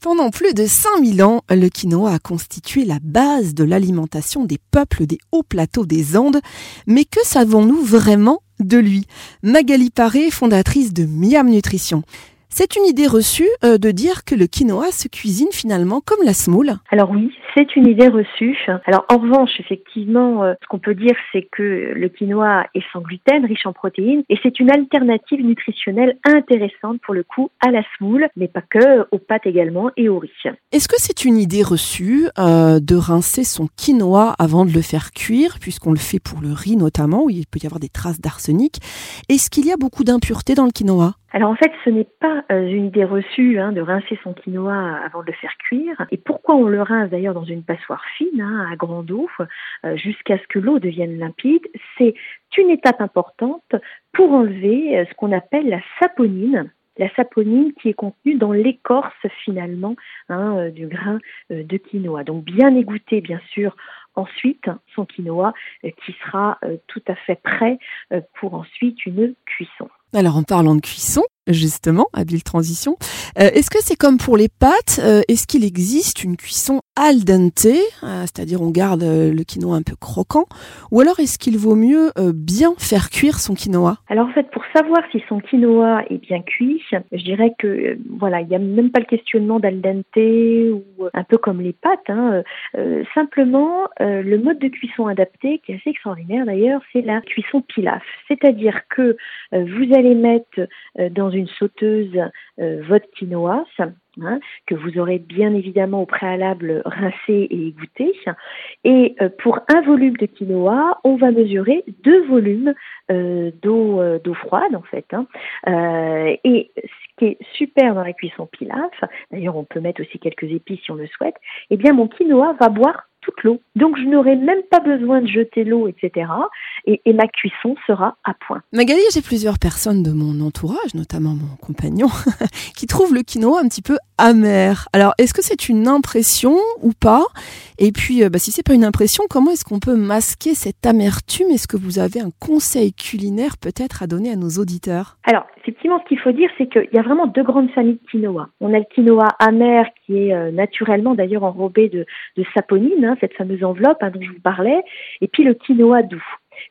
Pendant plus de 5000 ans, le quinoa a constitué la base de l'alimentation des peuples des hauts plateaux des Andes. Mais que savons-nous vraiment de lui? Magali Paré, fondatrice de Miam Nutrition. C'est une idée reçue euh, de dire que le quinoa se cuisine finalement comme la semoule. Alors oui, c'est une idée reçue. Alors en revanche, effectivement, euh, ce qu'on peut dire, c'est que le quinoa est sans gluten, riche en protéines, et c'est une alternative nutritionnelle intéressante pour le coup à la semoule, mais pas que, aux pâtes également et au riz. Est-ce que c'est une idée reçue euh, de rincer son quinoa avant de le faire cuire, puisqu'on le fait pour le riz notamment, où il peut y avoir des traces d'arsenic? Est-ce qu'il y a beaucoup d'impuretés dans le quinoa? Alors en fait, ce n'est pas euh, une idée reçue hein, de rincer son quinoa avant de le faire cuire. Et pourquoi on le rince d'ailleurs dans une passoire fine, hein, à grande eau, euh, jusqu'à ce que l'eau devienne limpide? C'est une étape importante pour enlever euh, ce qu'on appelle la saponine. La saponine qui est contenue dans l'écorce finalement hein, du grain de quinoa. Donc bien égoutter bien sûr ensuite son quinoa qui sera tout à fait prêt pour ensuite une cuisson. Alors en parlant de cuisson, justement, habile transition, euh, est-ce que c'est comme pour les pâtes euh, Est-ce qu'il existe une cuisson al dente, euh, c'est-à-dire on garde le quinoa un peu croquant, ou alors est-ce qu'il vaut mieux bien faire cuire son quinoa? Alors en fait, pour savoir si son quinoa est bien cuit, je dirais que voilà, il n'y a même pas le questionnement d'al dente ou un peu comme les pâtes. Hein, simplement, le mode de cuisson adapté, qui est assez extraordinaire d'ailleurs, c'est la cuisson pilaf, c'est-à-dire que vous allez mettre dans une sauteuse euh, votre quinoa, hein, que vous aurez bien évidemment au préalable rincé et égoutté. Et euh, pour un volume de quinoa, on va mesurer deux volumes d'eau d'eau froide en fait. Hein. et ce qui est super dans la cuisson pilaf, d'ailleurs on peut mettre aussi quelques épices si on le souhaite, eh bien mon quinoa va boire toute l'eau. Donc je n'aurai même pas besoin de jeter l'eau, etc. Et, ma cuisson sera à point. Magali, j'ai plusieurs personnes de mon entourage, notamment mon compagnon, qui trouvent le quinoa un petit peu amer. Alors est-ce que c'est une impression ou pas? Et puis euh, bah, si c'est pas une impression, comment est-ce qu'on peut masquer cette amertume? Est-ce que vous avez un conseil culinaire peut-être à donner à nos auditeurs? Alors effectivement, ce qu'il faut dire, c'est qu'il y a vraiment deux grandes familles de quinoa. On a le quinoa amer qui est euh, naturellement d'ailleurs enrobé de, saponine, hein, cette fameuse enveloppe hein, dont je vous parlais, et puis le quinoa doux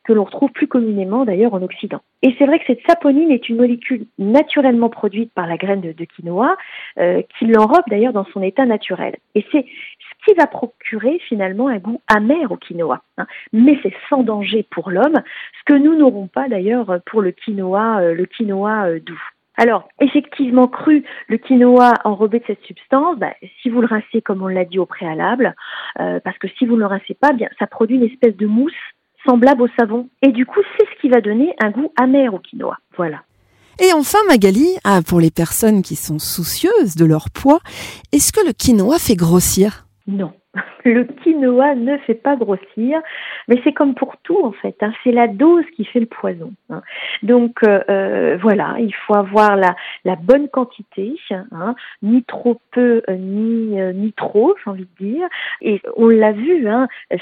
que l'on retrouve plus communément d'ailleurs en Occident. Et c'est vrai que cette saponine est une molécule naturellement produite par la graine de, quinoa, euh, qui l'enrobe d'ailleurs dans son état naturel. Et c'est ce qui va procurer finalement un goût amer au quinoa. Hein. Mais c'est sans danger pour l'homme, ce que nous n'aurons pas d'ailleurs pour le quinoa, euh, le quinoa euh, doux. Alors, effectivement, cru, le quinoa enrobé de cette substance, bah, si vous le rincez comme on l'a dit au préalable, euh, parce que si vous ne le rincez pas, bien, ça produit une espèce de mousse semblable au savon. Et du coup, c'est ce qui va donner un goût amer au quinoa. Voilà. Et enfin, Magali, ah, pour les personnes qui sont soucieuses de leur poids, est-ce que le quinoa fait grossir? Non le quinoa ne fait pas grossir, mais c'est comme pour tout en fait, hein. c'est la dose qui fait le poison. Hein. Donc euh, euh, voilà, il faut avoir la, bonne quantité, hein, ni trop peu euh, ni trop, j'ai envie de dire. Et on l'a vu,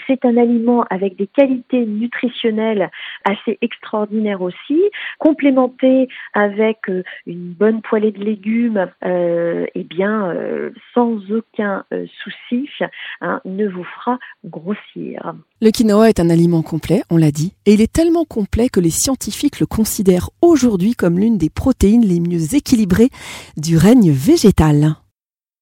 c'est un aliment avec des qualités nutritionnelles assez extraordinaires aussi, complémenté avec une bonne poêlée de légumes, eh bien sans aucun souci. Ne vous fera grossir. Le quinoa est un aliment complet, on l'a dit, et il est tellement complet que les scientifiques le considèrent aujourd'hui comme l'une des protéines les mieux équilibrées du règne végétal.